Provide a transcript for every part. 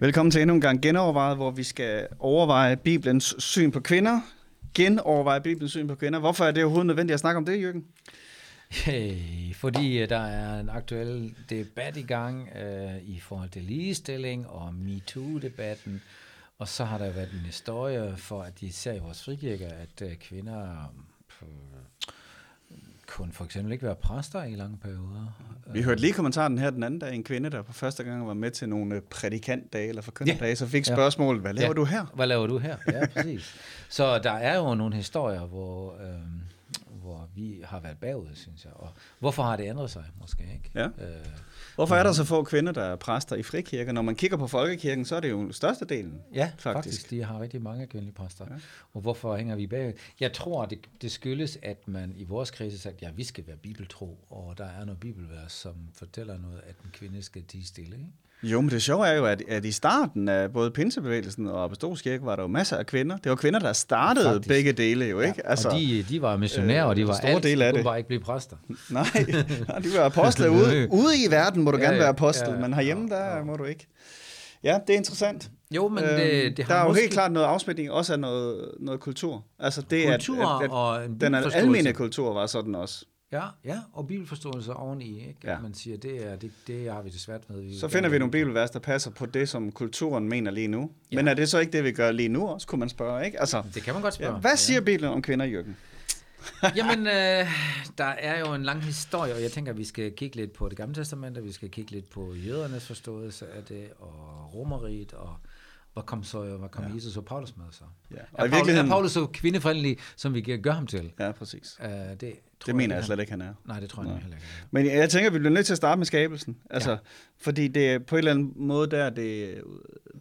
Velkommen til endnu en gang genovervejet, hvor vi skal overveje Bibelens syn på kvinder. Genoverveje Bibelens syn på kvinder. Hvorfor er det overhovedet nødvendigt at snakke om det, Jørgen? Hey, fordi øh, der er en aktuel debat i gang øh, i forhold til ligestilling og MeToo-debatten. Og så har der været en historie for, at de ser i vores frikirker, at øh, kvinder øh, kunne for eksempel ikke være præster i lange perioder. Vi hørte lige kommentaren her den anden dag, en kvinde, der på første gang var med til nogle prædikantdage eller forkynderdage, ja. så fik spørgsmålet, hvad laver ja. du her? Hvad laver du her? Ja, præcis. så der er jo nogle historier, hvor... Øh, hvor vi har været bagud, synes jeg. Og hvorfor har det ændret sig, måske ikke? Ja. Øh, hvorfor er der så få kvinder, der er præster i frikirker? Når man kigger på folkekirken, så er det jo størstedelen. Ja, faktisk. faktisk. De har rigtig mange kvindelige præster. Ja. Og hvorfor hænger vi bagud? Jeg tror, det, det skyldes, at man i vores krise sagt, ja, vi skal være bibeltro, og der er noget bibelvers, som fortæller noget, at en kvinde skal tige stille, ikke? Jo, men det sjove er jo, at, at i starten af både pinsebevægelsen og apostolskirke var der jo masser af kvinder. Det var kvinder, der startede Faktisk. begge dele jo, ikke? Ja, altså, og de, de var missionærer, øh, og de var alt. Del af det. bare ikke blive præster. Nej, de var apostle ude, ude i verden, må du ja, gerne være apostel, ja, men herhjemme, der ja. må du ikke. Ja, det er interessant. Jo, men det, øhm, det har Der er jo måske... helt klart noget afsmitning, også af noget, noget kultur. Altså det, kultur at, at, at og den almindelige kultur var sådan også. Ja, ja, og bibelforståelse oveni, ikke? Ja. man siger, det, er, det, det har vi det svært med. Vi så finder vi nogle bibelvers, der passer på det, som kulturen mener lige nu. Ja. Men er det så ikke det, vi gør lige nu også, kunne man spørge, ikke? Altså, det kan man godt spørge. Ja. Hvad siger ja. Bibelen om kvinder, Jørgen? Jamen, øh, der er jo en lang historie, og jeg tænker, at vi skal kigge lidt på det gamle testament, og vi skal kigge lidt på jødernes forståelse af det, og romeriet, og hvad kom så, hvad kom ja. Jesus og Paulus med så? Ja. Og er, i virkeligheden... er Paulus så kvindefrendelig, som vi gøre ham til? Ja, præcis. Uh, det det mener jeg, jeg slet ikke, han er. Nej, det tror jeg Nej. heller ikke. Men jeg, tænker, vi bliver nødt til at starte med skabelsen. Altså, ja. Fordi det er på en eller anden måde, der det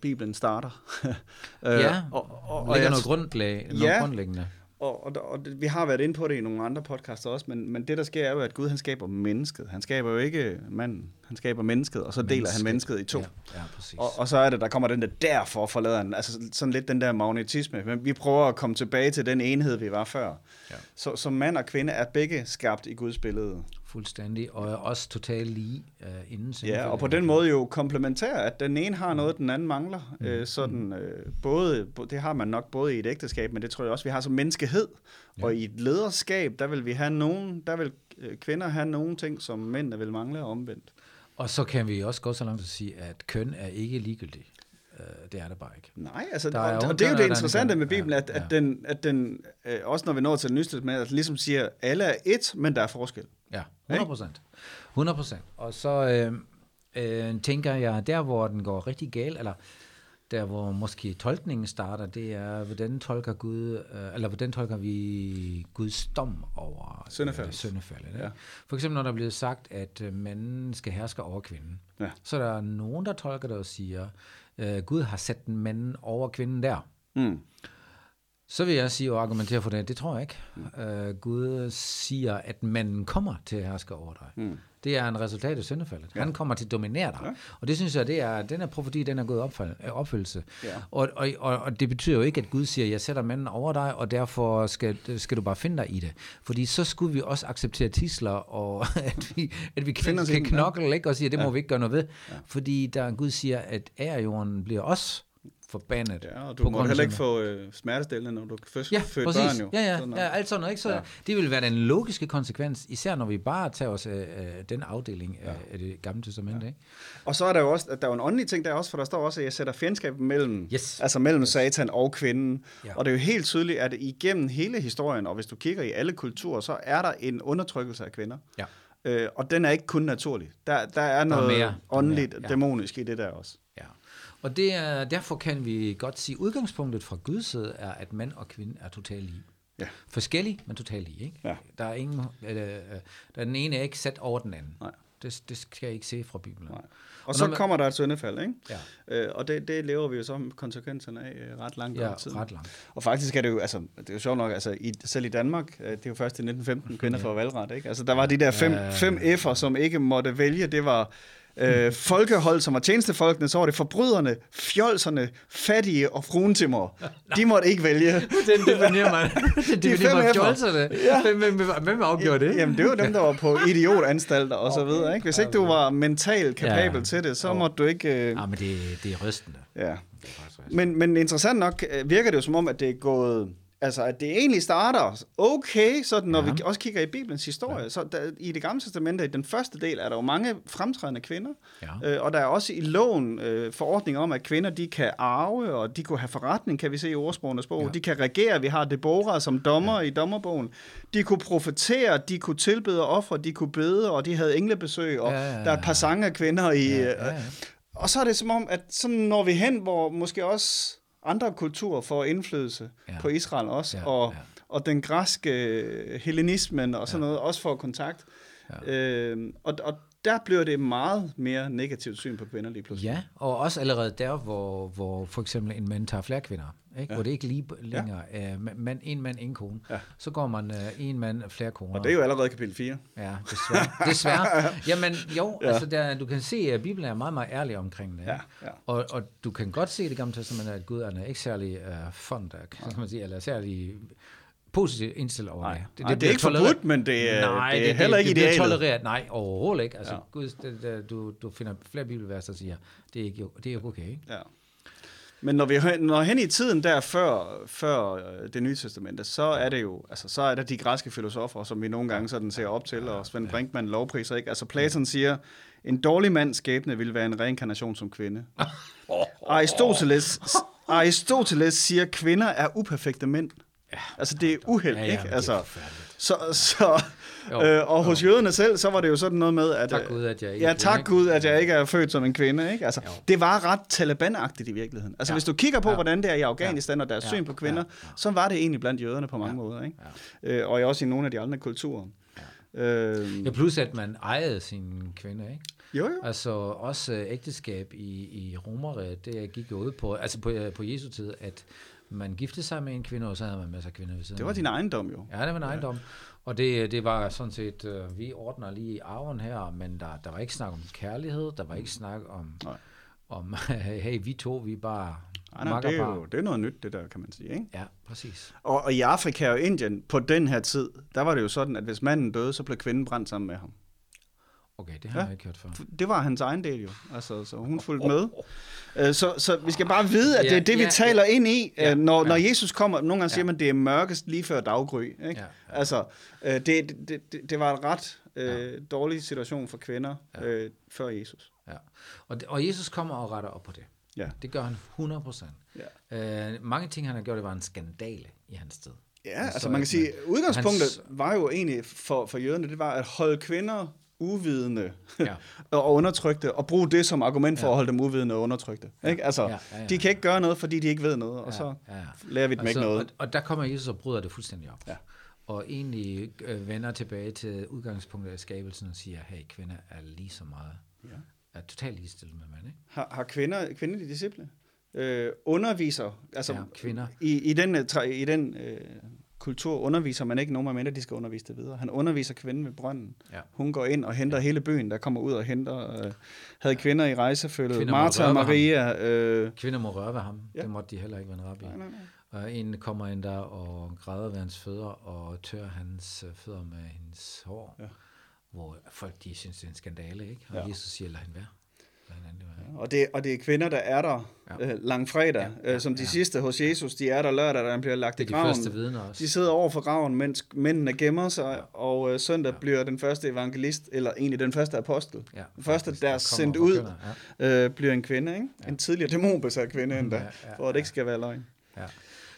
Bibelen starter. ja, og, og, og ligger noget, grundlag, noget ja, grundlæggende og, og, og vi har været inde på det i nogle andre podcasts også, men, men det der sker er jo, at Gud han skaber mennesket. Han skaber jo ikke manden, han skaber mennesket, og så mennesket. deler han mennesket i to. Ja, ja, præcis. Og, og så er det, der kommer den der derfor forlader han, altså sådan lidt den der magnetisme. Men vi prøver at komme tilbage til den enhed, vi var før. Ja. Så, så mand og kvinde er begge skabt i Guds billede. Fuldstændig, og er også totalt lige uh, inden. Ja, og på den måde jo komplementær, at den ene har noget, den anden mangler. Mm. Uh, sådan, uh, både, det har man nok både i et ægteskab, men det tror jeg også, vi har som menneskehed. Ja. Og i et lederskab, der vil vi have nogen, der vil kvinder have nogle ting, som mænd vil mangle og omvendt. Og så kan vi også gå så langt at sige, at køn er ikke ligegyldigt. det er det bare ikke. Nej, altså, og, og det er jo det interessante med Bibelen, at, at den, at den øh, også når vi når til det med, at ligesom siger, alle er et, men der er forskel. Ja, 100 procent. 100 procent. Og så øh, øh, tænker jeg, der hvor den går rigtig galt, eller der hvor måske tolkningen starter, det er, hvordan tolker Gud, øh, eller hvordan tolker vi Guds dom over søndefaldet. Øh, søndefaldet ja. For eksempel når der bliver sagt, at øh, manden skal herske over kvinden, ja. så er der nogen, der tolker det og siger, øh, Gud har sat den manden over kvinden der. Mm. Så vil jeg sige og argumentere for det. Det tror jeg ikke. Mm. Uh, Gud siger, at manden kommer til at herske over dig. Mm. Det er en resultat af syndefaldet. Ja. Han kommer til at dominere dig. Ja. Og det synes jeg, det er, den er profeti, den er gået opfald, opfyldelse. Ja. Og, og, og, og det betyder jo ikke, at Gud siger, jeg sætter manden over dig, og derfor skal, skal du bare finde dig i det. Fordi så skulle vi også acceptere tisler, og at vi, at vi kan, kan knokle, ikke? og sige, det må ja. vi ikke gøre noget ved. Ja. Fordi der Gud siger, at ærejorden bliver også forbandet. Ja, og du må heller ikke få øh, smertestillende, når du først ja, født børn jo. Ja, ja, sådan ja, alt sådan noget. Ikke? Så ja. Det vil være den logiske konsekvens, især når vi bare tager os af den afdeling ja. af det gamle testament. Ja. Ikke? Og så er der jo også, der er jo en åndelig ting der også, for der står også, at jeg sætter fjendskab mellem, yes. altså mellem yes. satan og kvinden. Ja. Og det er jo helt tydeligt, at igennem hele historien, og hvis du kigger i alle kulturer, så er der en undertrykkelse af kvinder. Ja. Øh, og den er ikke kun naturlig. Der, der er noget der er mere. åndeligt, ja. dæmonisk i det der også. Og det er, derfor kan vi godt sige, at udgangspunktet fra Guds side er, at mand og kvinde er totalt lige. Ja. Forskellige, men totalt lige. Ikke? Ja. Der, er ingen, øh, der er den ene er ikke sat over den anden. Nej. Det, det skal jeg ikke se fra Bibelen. Nej. Og, og så man, kommer der et syndefald, ikke? Ja. Øh, og det, det lever vi jo så konsekvenserne af øh, ret langt ja, tid. ret langt. Og faktisk er det jo, altså, det er jo sjovt nok, altså, i, selv i Danmark, øh, det er jo først i 1915, kvinder ja. får valgret, ikke? Altså, der var de der fem, ja. fem F'er, som ikke måtte vælge, det var øh, folkehold, som var tjenestefolkene, så var det forbryderne, fjolserne, fattige og fruentimmer. De måtte ikke vælge. Den definerer man. Det definerer man fjolserne. Ja. Hvem, hvem, hvem afgjorde det? Jamen, det var dem, der var på idiotanstalter og så videre. Ikke? Hvis ikke du var mentalt kapabel ja. til det, så måtte du ikke... Øh... Ja, men det, det er rystende. Ja. Men, men interessant nok øh, virker det jo som om, at det er gået Altså, at det egentlig starter okay, så når ja. vi også kigger i Bibelens historie, ja. så der, i det gamle testamente, i den første del, er der jo mange fremtrædende kvinder, ja. øh, og der er også i loven øh, forordning om, at kvinder, de kan arve, og de kunne have forretning, kan vi se i ordsprogenes bog, ja. de kan regere, vi har Deborah som dommer ja. i dommerbogen, de kunne profetere, de kunne tilbede ofre, de kunne bede, og de havde englebesøg, og ja, ja, ja. der er et par sange af kvinder i... Ja, ja, ja. Øh, og så er det som om, at så når vi hen, hvor måske også andre kulturer får indflydelse ja. på Israel også, ja, og, ja. og den græske hellenismen og sådan ja. noget også får kontakt. Ja. Øh, og, og der bliver det meget mere negativt syn på kvinder lige pludselig. Ja, og også allerede der, hvor, hvor for eksempel en mand tager flere kvinder, ikke? Ja. hvor det ikke lige længere er uh, mand, en mand, en kone. Ja. Så går man uh, en mand, flere koner. Og det er jo allerede kapitel 4. Ja, desværre. desværre. Jamen jo, ja. altså der, du kan se, at Bibelen er meget, meget ærlig omkring det. Ja. Ja. Og, og du kan godt se det gamle testament, at Gud er ikke særlig uh, fond, kan man sige, eller særlig positivt indstillet over nej, det. Det, nej, det, det er ikke tolereret. forbudt, men det er, nej, det er det, heller ikke det, det, det tolereret. Nej, overhovedet ikke. Altså, ja. Gud, det, det, du, du finder flere bibelvers, der siger, det er ikke, det er okay. Ikke? Ja. Men når vi når hen i tiden der før, før øh, det nye testamente, så er det jo, altså så er der de græske filosofer, som vi nogle gange sådan ser op til, og Svend Brinkmann lovpriser, ikke? Altså Platon siger, en dårlig mands skæbne vil være en reinkarnation som kvinde. Aristoteles, Aristoteles siger, kvinder er uperfekte mænd. Ja, altså, det er uheld, ja, ja, ikke? Altså, så, så, jo, øh, og hos jo. jøderne selv, så var det jo sådan noget med, at... Tak Gud, at jeg ikke Ja, tak Gud, at jeg ikke er født som en kvinde, ikke? Altså, det var ret Taliban-agtigt i virkeligheden. Altså, ja. hvis du kigger på, ja. hvordan det er i Afghanistan og deres ja. syn på kvinder, ja. Ja. så var det egentlig blandt jøderne på mange ja. måder, ikke? Ja. Øh, og også i nogle af de andre kulturer. Ja. Øh, ja, plus at man ejede sine kvinder, ikke? Jo, jo. Altså også ægteskab i, i romeriet, det gik jo ud på, altså på, på Jesu tid, at man giftede sig med en kvinde, og så havde man masser af kvinder ved siden. Det var din ejendom jo. Ja, det var en ejendom. Ja. Og det, det var sådan set, uh, vi ordner lige arven her, men der, der var ikke snak om kærlighed, der var ikke snak om, nej. om hey, vi to, vi bare Nej, nej, det, er jo, det er noget nyt, det der, kan man sige. Ikke? Ja, præcis. Og, og i Afrika og Indien, på den her tid, der var det jo sådan, at hvis manden døde, så blev kvinden brændt sammen med ham. Okay, det har ja, jeg ikke hørt før. Det var hans egen del jo, altså, så hun fulgte med. Øh, så, så vi skal bare vide, at det er det, vi ja, taler ja. ind i, ja, når, ja. når Jesus kommer. Nogle gange ja. siger man, at det er mørkest lige før daggry. Ikke? Ja, ja. Altså, øh, det, det, det, det var en ret øh, ja. dårlig situation for kvinder ja. øh, før Jesus. Ja. Og, og Jesus kommer og retter op på det. Ja. Det gør han 100 procent. Ja. Øh, mange ting, han har gjort, det var en skandale i hans tid. Ja, altså man kan sige, udgangspunktet hans... var jo egentlig for, for jøderne, det var at holde kvinder uvidende ja. og undertrykte, og bruge det som argument for ja. at holde dem uvidende og undertrykte. Ja. Ikke? Altså, ja, ja, ja. De kan ikke gøre noget, fordi de ikke ved noget, og så ja, ja. lærer vi dem altså, ikke noget. Og, og der kommer Jesus og bryder det fuldstændig op. Ja. Og egentlig øh, vender tilbage til udgangspunktet af skabelsen og siger, hey, kvinder er lige så meget, ja. er totalt ligestillet med mand. Ikke? Har, har kvinder, kvindelige disciple øh, underviser, altså ja, kvinder. i, i den, øh, i den øh, kultur underviser man ikke nogen, mindre de skal undervise det videre. Han underviser kvinden ved brønden. Ja. Hun går ind og henter ja. hele byen, der kommer ud og henter, øh, havde kvinder i rejsefølget. Martha og Maria. Øh, kvinder må røre ved ham. Ja. Det måtte de heller ikke være en rabbi. Nej, nej, nej. Og en kommer ind der og græder ved hans fødder og tør hans øh, fødder med hendes hår. Ja. Hvor folk de synes, det er en skandale, ikke? Og ja. Jesus siger, lad hende være. Ja, og, det, og det er kvinder, der er der ja. øh, langfredag, ja, ja, øh, som de ja. sidste hos Jesus, de er der lørdag, da han bliver lagt i graven. De første vidner også. De sidder over for graven, mens mændene gemmer sig, ja. og øh, søndag ja. bliver den første evangelist, eller egentlig den første apostel. Ja, den første, der er sendt ud, ja. øh, bliver en kvinde, ikke? Ja. En tidligere dæmonbesat kvinde endda, ja, ja, for at det ikke skal være løgn. Ja.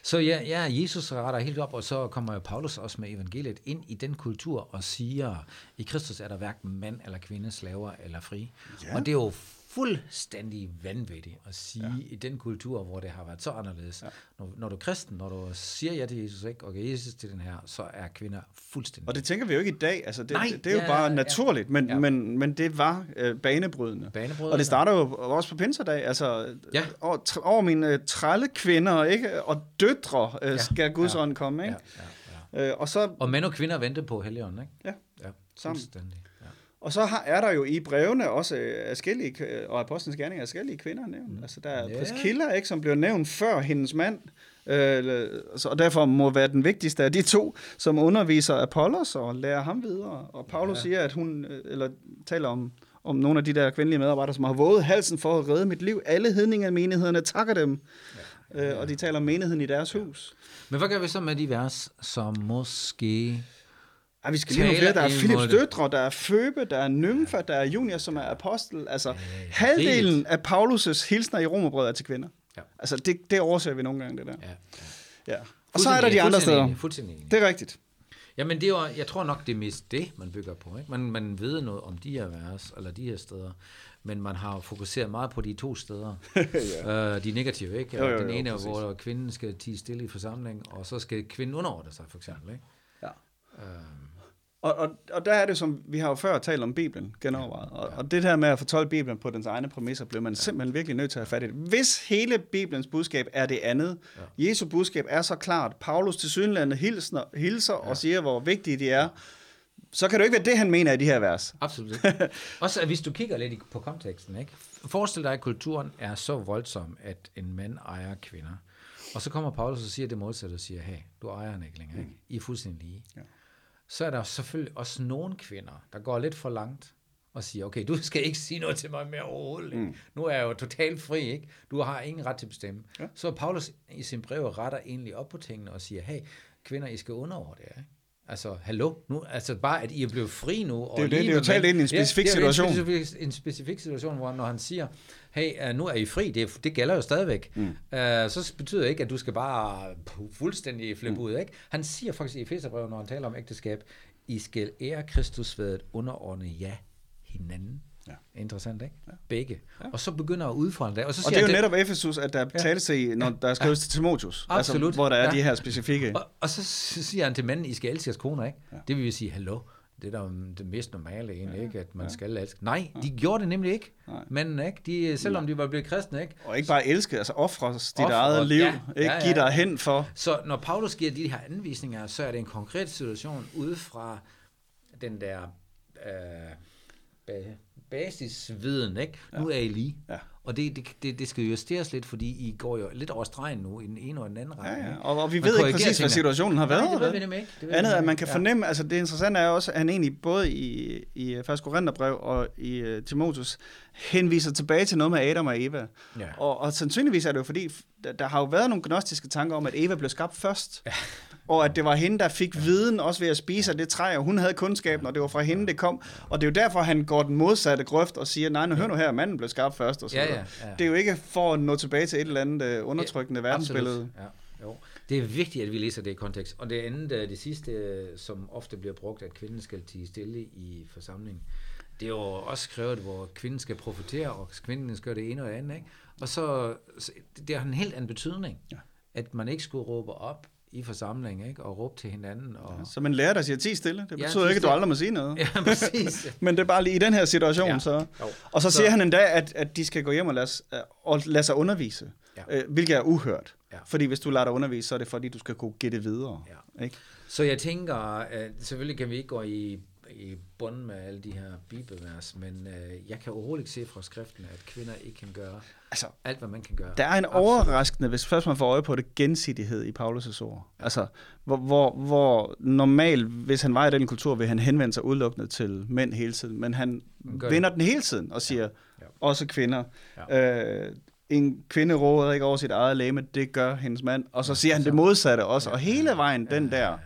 Så ja, ja, Jesus retter helt op, og så kommer Paulus også med evangeliet ind i den kultur og siger, i Kristus er der hverken mand eller kvinde, slaver eller fri. Ja. Og det er jo fuldstændig vanvittigt at sige ja. i den kultur, hvor det har været så anderledes. Ja. Når, når du er kristen, når du siger ja til Jesus, ikke? okay, Jesus til den her, så er kvinder fuldstændig... Og det tænker vi jo ikke i dag. Altså, det, Nej, det, det er jo ja, bare naturligt, ja. Men, ja. Men, men det var øh, banebrydende. banebrydende. Og det starter jo også på pinsedag. Altså, ja. over, over mine øh, trælle kvinder ikke? og døtre øh, ja. skal Guds ja. ånd komme. Ikke? Ja. Ja. Ja. Øh, og, så, og mænd og kvinder venter på Helligånden, ikke? Ja, ja. sammen. Og så har, er der jo i brevene også øh, forskellige, og apostlenes gerninger, forskellige kvinder nævnt. Mm. Altså der er yeah. Priscilla, ikke, som bliver nævnt før hendes mand, øh, og derfor må være den vigtigste af de to, som underviser Apollos og lærer ham videre. Og Paulus yeah. siger, at hun, øh, eller taler om, om nogle af de der kvindelige medarbejdere, som har våget halsen for at redde mit liv. Alle hedninger af menighederne takker dem, ja. Ja. Øh, og de taler om menigheden i deres hus. Men hvad gør vi så med de vers, som måske ej, vi skal lige have flere. Der er Philips døtre, der er Føbe, der er Nymfa, der er Junior, som er apostel. Altså, ja, ja, halvdelen af Paulus' hilsner i Romerbrevet er til kvinder. Ja. Altså, det, det overser vi nogle gange, det der. Ja, ja. ja. Og så er der de andre steder. Fuldstændig Det er rigtigt. Jamen, det er jo, jeg tror nok, det er mest det, man bygger på. Ikke? Man, man ved noget om de her vers, eller de her steder, men man har fokuseret meget på de to steder. ja. øh, de negative, ikke? Jo, jo, jo, Den ene er, hvor kvinden skal tige stille i forsamling, og så skal kvinden underordne sig, for eksempel. Ikke? Ja. Øhm, og, og, og der er det som, vi har jo før talt om Bibelen genovervejet, og, og det her med at fortolke Bibelen på dens egne præmisser, bliver man simpelthen virkelig nødt til at have fat i det. Hvis hele Bibelens budskab er det andet, ja. Jesu budskab er så klart, Paulus til synlandet hilser, hilser ja. og siger, hvor vigtige de er, så kan det ikke være det, han mener i de her vers. Absolut. Også hvis du kigger lidt på konteksten, ikke? Forestil dig, at kulturen er så voldsom, at en mand ejer kvinder. Og så kommer Paulus og siger det modsatte og siger, hey, du ejer hende ikke længere. Ikke? I er fuldstændig lige. Ja så er der selvfølgelig også nogle kvinder, der går lidt for langt og siger, okay, du skal ikke sige noget til mig mere overhovedet. Mm. Nu er jeg jo totalt fri, ikke? Du har ingen ret til at bestemme. Ja. Så Paulus i sin brev retter egentlig op på tingene og siger, hey, kvinder, I skal underordne jer, ikke? Altså, hallo, nu, altså bare, at I er blevet fri nu. Og det er jo det, det er jo talt ind i en specifik ja, situation. En specifik, en specifik situation, hvor når han siger, hey, uh, nu er I fri, det, det gælder jo stadigvæk. Mm. Uh, så betyder det ikke, at du skal bare fuldstændig flippe mm. ud, ikke? Han siger faktisk i Efeserbrevet, når han taler om ægteskab, I skal ære Kristus ved at underordne ja hinanden. Ja. Interessant, ikke? Ja. Begge. Ja. Og så begynder at udfordre det. Og, så siger og det er jo netop Efesus, at der ja. tales til, når der skrives ja. til Timotheus. Absolut. Altså, hvor der er ja. de her specifikke... Og, og så siger han til manden, I skal elske jeres koner, ikke? Ja. Det vil sige, hallo, det er da det mest normale egentlig, ja. ikke? At man ja. skal elske. Nej, de ja. gjorde det nemlig ikke. Nej. Men ikke? De, selvom ja. de var blevet kristne, ikke? Og ikke bare elske, altså ofre dit ofre, eget liv. Ja. Ikke ja, ja, give dig hen for. Så når Paulus giver de her anvisninger, så er det en konkret situation ud fra den der... Øh, basisviden, ikke? Nu er I lige. Ja. Og det, det, det, det skal justeres lidt, fordi I går jo lidt over stregen nu, i den ene og den anden retning. Ja, ja. Og, og vi ved ikke præcis, hvad situationen har været. Nej, det ved vi nemlig ikke. Det Andet, at man kan fornemme, altså det interessante er også, at han egentlig både i, i 1. Korintherbrev og i uh, Timotheus henviser tilbage til noget med Adam og Eva. Ja. Og, og sandsynligvis er det jo fordi, der, der har jo været nogle gnostiske tanker om, at Eva blev skabt først. Ja og at det var hende, der fik viden også ved at spise af det træ, og hun havde kundskaben, og det var fra hende, det kom. Og det er jo derfor, han går den modsatte grøft og siger, nej, nu hør nu her, manden blev skabt først. Og så ja, ja, ja. Det er jo ikke for at nå tilbage til et eller andet uh, undertrykkende ja, verdensbillede. Ja, jo. Det er vigtigt, at vi læser det i kontekst. Og det andet, øh, det sidste, øh, som ofte bliver brugt, at kvinden skal tige stille i forsamlingen, det er jo også skrevet, hvor kvinden skal profitere, og kvinden skal gøre det ene og det andet. Ikke? Og så, det har en helt anden betydning, ja. at man ikke skulle råbe op i forsamling, ikke? og råbe til hinanden. Og... Ja, så man lærer dig at sige, ti stille. Det betyder ja, ikke, at du aldrig må sige noget. Ja, præcis. Men det er bare lige i den her situation. Ja. Så. Og så, så siger han endda, at, at de skal gå hjem og lade, og lade sig undervise, ja. øh, hvilket er uhørt. Ja. Fordi hvis du lader dig undervise, så er det fordi, du skal kunne det videre. Ja. Ikke? Så jeg tænker, at selvfølgelig kan vi ikke gå i i bunden med alle de her bibelvers, men øh, jeg kan overhovedet ikke se fra skriften, at kvinder ikke kan gøre altså, alt, hvad man kan gøre. Der er en Absolut. overraskende, hvis først man får øje på det, gensidighed i Paulus' ord. Ja. Altså, hvor, hvor, hvor normalt, hvis han var i den kultur, vil han henvende sig udelukkende til mænd hele tiden, men han vinder det. den hele tiden og siger, ja. Ja. også kvinder. Ja. Øh, en kvinde råder ikke over sit eget læme, det gør hendes mand. Og så siger han det modsatte også, og hele vejen den der,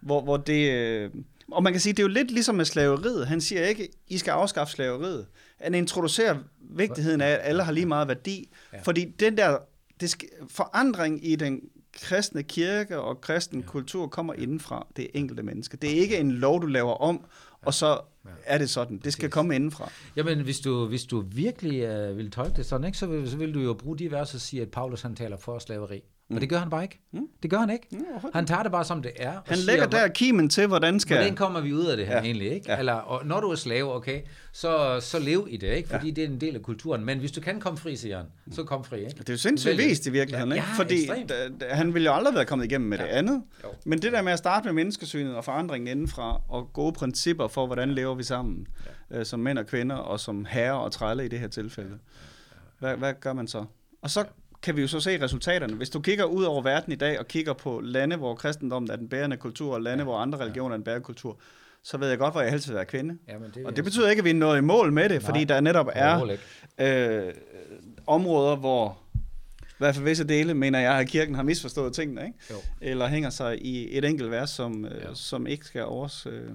hvor, hvor det... Øh, og man kan sige, det er jo lidt ligesom med slaveriet. Han siger ikke, I skal afskaffe slaveriet. Han introducerer vigtigheden af, at alle har lige meget værdi. Ja. Fordi den der det skal, forandring i den kristne kirke og kristen ja. kultur kommer indenfra det enkelte menneske. Det er ikke en lov, du laver om, og så er det sådan. Det skal komme indenfra. Jamen, hvis du, hvis du virkelig uh, vil tolke det sådan, ikke, så, vil, så vil du jo bruge de vers og sige, at Paulus han taler for slaveri. Mm. Men det gør han bare ikke. Mm. Det gør han ikke. Mm, han tager det bare som det er. Han siger, lægger der kimen til, hvordan skal... Hvordan kommer vi ud af det her ja. egentlig, ikke? Ja. Eller, og når du er slave, okay, så, så lev i det, ikke? Fordi ja. det er en del af kulturen. Men hvis du kan komme fri, siger han, så kom fri, ikke? Det er jo sindssygt vist i virkeligheden, ikke? Ja, Fordi da, han ville jo aldrig være kommet igennem med ja. det andet. Jo. Men det der med at starte med menneskesynet og forandringen indenfra, og gode principper for, hvordan lever vi sammen, ja. øh, som mænd og kvinder, og som herre og trælle i det her tilfælde. Hvad, hvad gør man så? Og så kan vi jo så se resultaterne. Hvis du kigger ud over verden i dag og kigger på lande, hvor kristendommen er den bærende kultur, og lande, ja, hvor andre religioner er den bærende kultur, så ved jeg godt, hvor jeg helst vil være kvinde. Jamen, det og det betyder ikke, at vi er nået i mål med det, Nej, fordi der netop er øh, områder, hvor i hvert fald visse dele, mener jeg, at kirken har misforstået tingene, ikke? Jo. eller hænger sig i et enkelt vers, som, øh, ja. som ikke skal overs... Øh...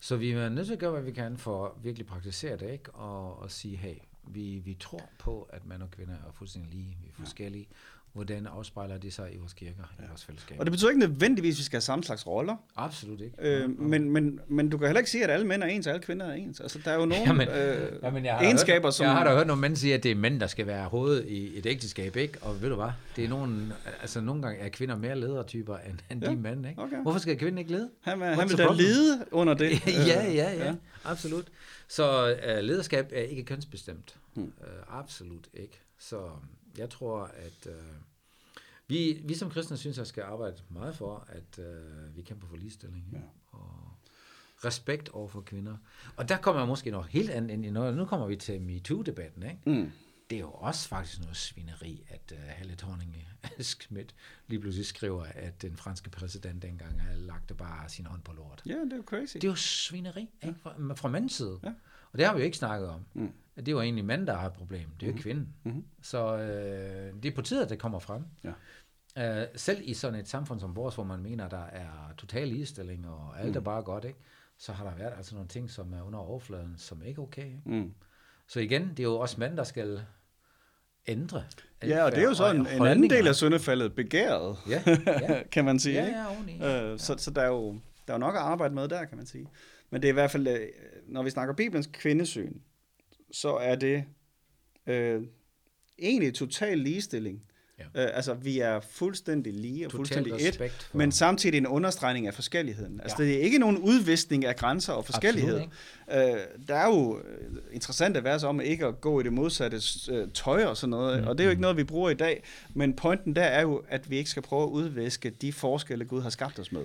Så vi er nødt til at gøre, hvad vi kan for at virkelig praktisere det, ikke? Og, og sige, hey, vi, vi tror på, at mænd og kvinder er fuldstændig lige, vi er forskellige. Ja. Hvordan afspejler det sig i vores kirker, ja. i vores fællesskab? Og det betyder ikke nødvendigvis, at vi skal have samme slags roller. Absolut ikke. Øh, ja. men, men, men du kan heller ikke sige, at alle mænd er ens, og alle kvinder er ens. Altså, der er jo nogle jamen, øh, jamen, jeg egenskaber, hørt, som... Jeg har da hørt nogle mænd sige, at det er mænd, der skal være hovedet i et ægteskab, ikke? Og ved du hvad? Det er nogle, altså nogle gange er kvinder mere ledertyper end, end ja. de mænd, ikke? Okay. Hvorfor skal kvinden ikke lede? Han, han vil da lede under det. ja, ja, ja, ja, absolut. Så uh, lederskab er ikke kønsbestemt. Hmm. Uh, absolut ikke. Så jeg tror, at uh, vi, vi som kristne synes, at skal arbejde meget for, at uh, vi kæmper for ligestilling. Ja. Og respekt over for kvinder. Og der kommer jeg måske noget helt andet ind i noget. Nu kommer vi til MeToo-debatten, ikke? Mm. Det er jo også faktisk noget svineri, at uh, Halle Thorning Schmidt lige pludselig skriver, at den franske præsident dengang havde lagt bare sin hånd på lort. Ja, yeah, det er jo crazy. Det er jo svineri, ikke? Fra, fra mandens side. Ja. Og det har vi jo ikke snakket om. Mm. Det er jo egentlig mand, der har et problem. Det er jo mm-hmm. kvinden. Mm-hmm. Så øh, det er på tide, at det kommer frem. Ja. Øh, selv i sådan et samfund som vores, hvor man mener, der er total ligestilling, og alt mm. er bare godt, ikke? så har der været altså nogle ting, som er under overfladen, som er ikke okay. Ikke? Mm. Så igen, det er jo også mænd, der skal ændre. Ja, og det er jo så en, en anden del af syndefaldet, begæret, ja, ja. kan man sige. Ja, ja, øh, så, så der er jo der er jo nok at arbejde med der, kan man sige. Men det er i hvert fald, øh, når vi snakker Bibelens kvindesyn, så er det øh, egentlig total ligestilling. Ja. Øh, altså, vi er fuldstændig lige og Total fuldstændig et, for... men samtidig en understregning af forskelligheden. Altså, ja. det er ikke nogen udviskning af grænser og forskellighed. Øh, der er jo øh, interessante vers om ikke at gå i det modsatte øh, tøj og sådan noget, mm. og det er jo ikke noget, vi bruger i dag, men pointen der er jo, at vi ikke skal prøve at udviske de forskelle, Gud har skabt os med.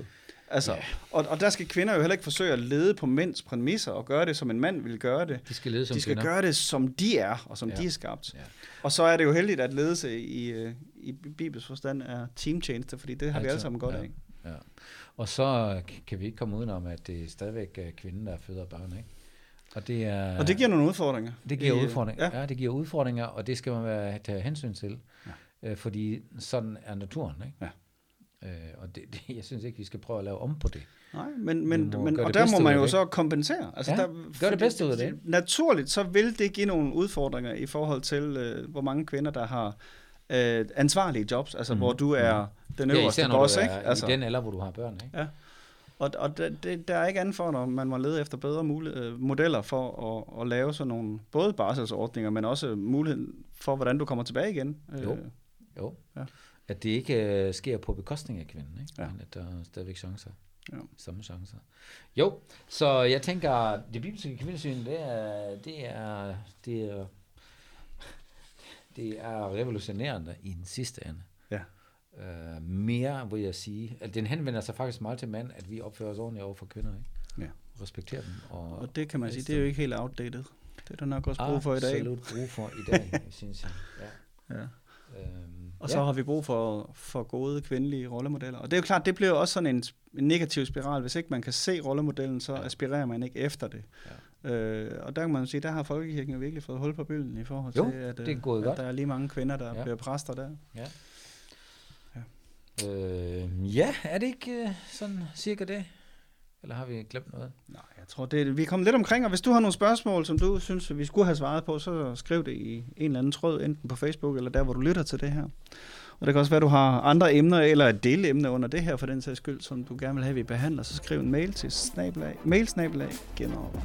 Altså, ja. og, og der skal kvinder jo heller ikke forsøge at lede på mænds præmisser og gøre det, som en mand vil gøre det. De skal lede som De skal kvinder. gøre det, som de er, og som ja. de er skabt. Ja. Og så er det jo heldigt, at ledelse i, øh, i Bibels forstand er teamtjeneste, fordi det har altså, vi alle sammen godt ja. af. Ja. Og så kan vi ikke komme udenom, at det er stadigvæk øh, kvinden, der føder børn, ikke? Og det, er, og det giver nogle udfordringer. Det giver udfordringer, ja. ja. det giver udfordringer, og det skal man være, tage hensyn til. Ja. Øh, fordi sådan er naturen, ikke? Ja. Øh, og det, det, jeg synes ikke, vi skal prøve at lave om på det. Nej, men, men, men og der må man jo så kompensere. Altså, ja, der, gør det bedste ud af det. Naturligt, så vil det give nogle udfordringer i forhold til, øh, hvor mange kvinder, der har øh, ansvarlige jobs, altså mm. hvor du er mm. den øverste ja, boss, ikke? Altså, i den alder, hvor du har børn, ikke? Ja. Og, og det, det, der er ikke andet for, når man må lede efter bedre mulighed, øh, modeller for at, at lave sådan nogle, både barselsordninger, men også muligheden for, hvordan du kommer tilbage igen. Jo, øh, jo. Ja at det ikke uh, sker på bekostning af kvinden, ikke? Ja. men at der er stadigvæk chancer. Ja. Samme chancer. Jo, så jeg tænker, det bibelske kvindesyn, det er, det er, det er, det er revolutionerende i den sidste ende. Ja. Uh, mere, vil jeg sige. At den henvender sig faktisk meget til mænd, at vi opfører os ordentligt over for kvinder, ikke? Ja. Respekterer dem. Og, og det kan man sige, det er jo ikke helt outdated. Det er der nok også brug for i dag. Absolut brug for i dag, synes jeg. Ja. ja. Øhm, og så ja. har vi brug for, for gode kvindelige rollemodeller. Og det er jo klart, det bliver også sådan en, en negativ spiral. Hvis ikke man kan se rollemodellen, så ja. aspirerer man ikke efter det. Ja. Øh, og der kan man sige, der har Folkekirken jo virkelig fået hul på bølgen i forhold jo, til, at, det er øh, gået at godt. der er lige mange kvinder, der ja. bliver præster der. Ja. Ja. Øh, ja, er det ikke øh, sådan cirka det? Eller har vi glemt noget? Nej, jeg tror, det, vi er kommet lidt omkring, og hvis du har nogle spørgsmål, som du synes, vi skulle have svaret på, så skriv det i en eller anden tråd, enten på Facebook eller der, hvor du lytter til det her. Og det kan også være, at du har andre emner, eller et delemne under det her, for den sags skyld, som du gerne vil have, vi behandler. Så skriv en mail til snabelag, mailsnabelag, genover.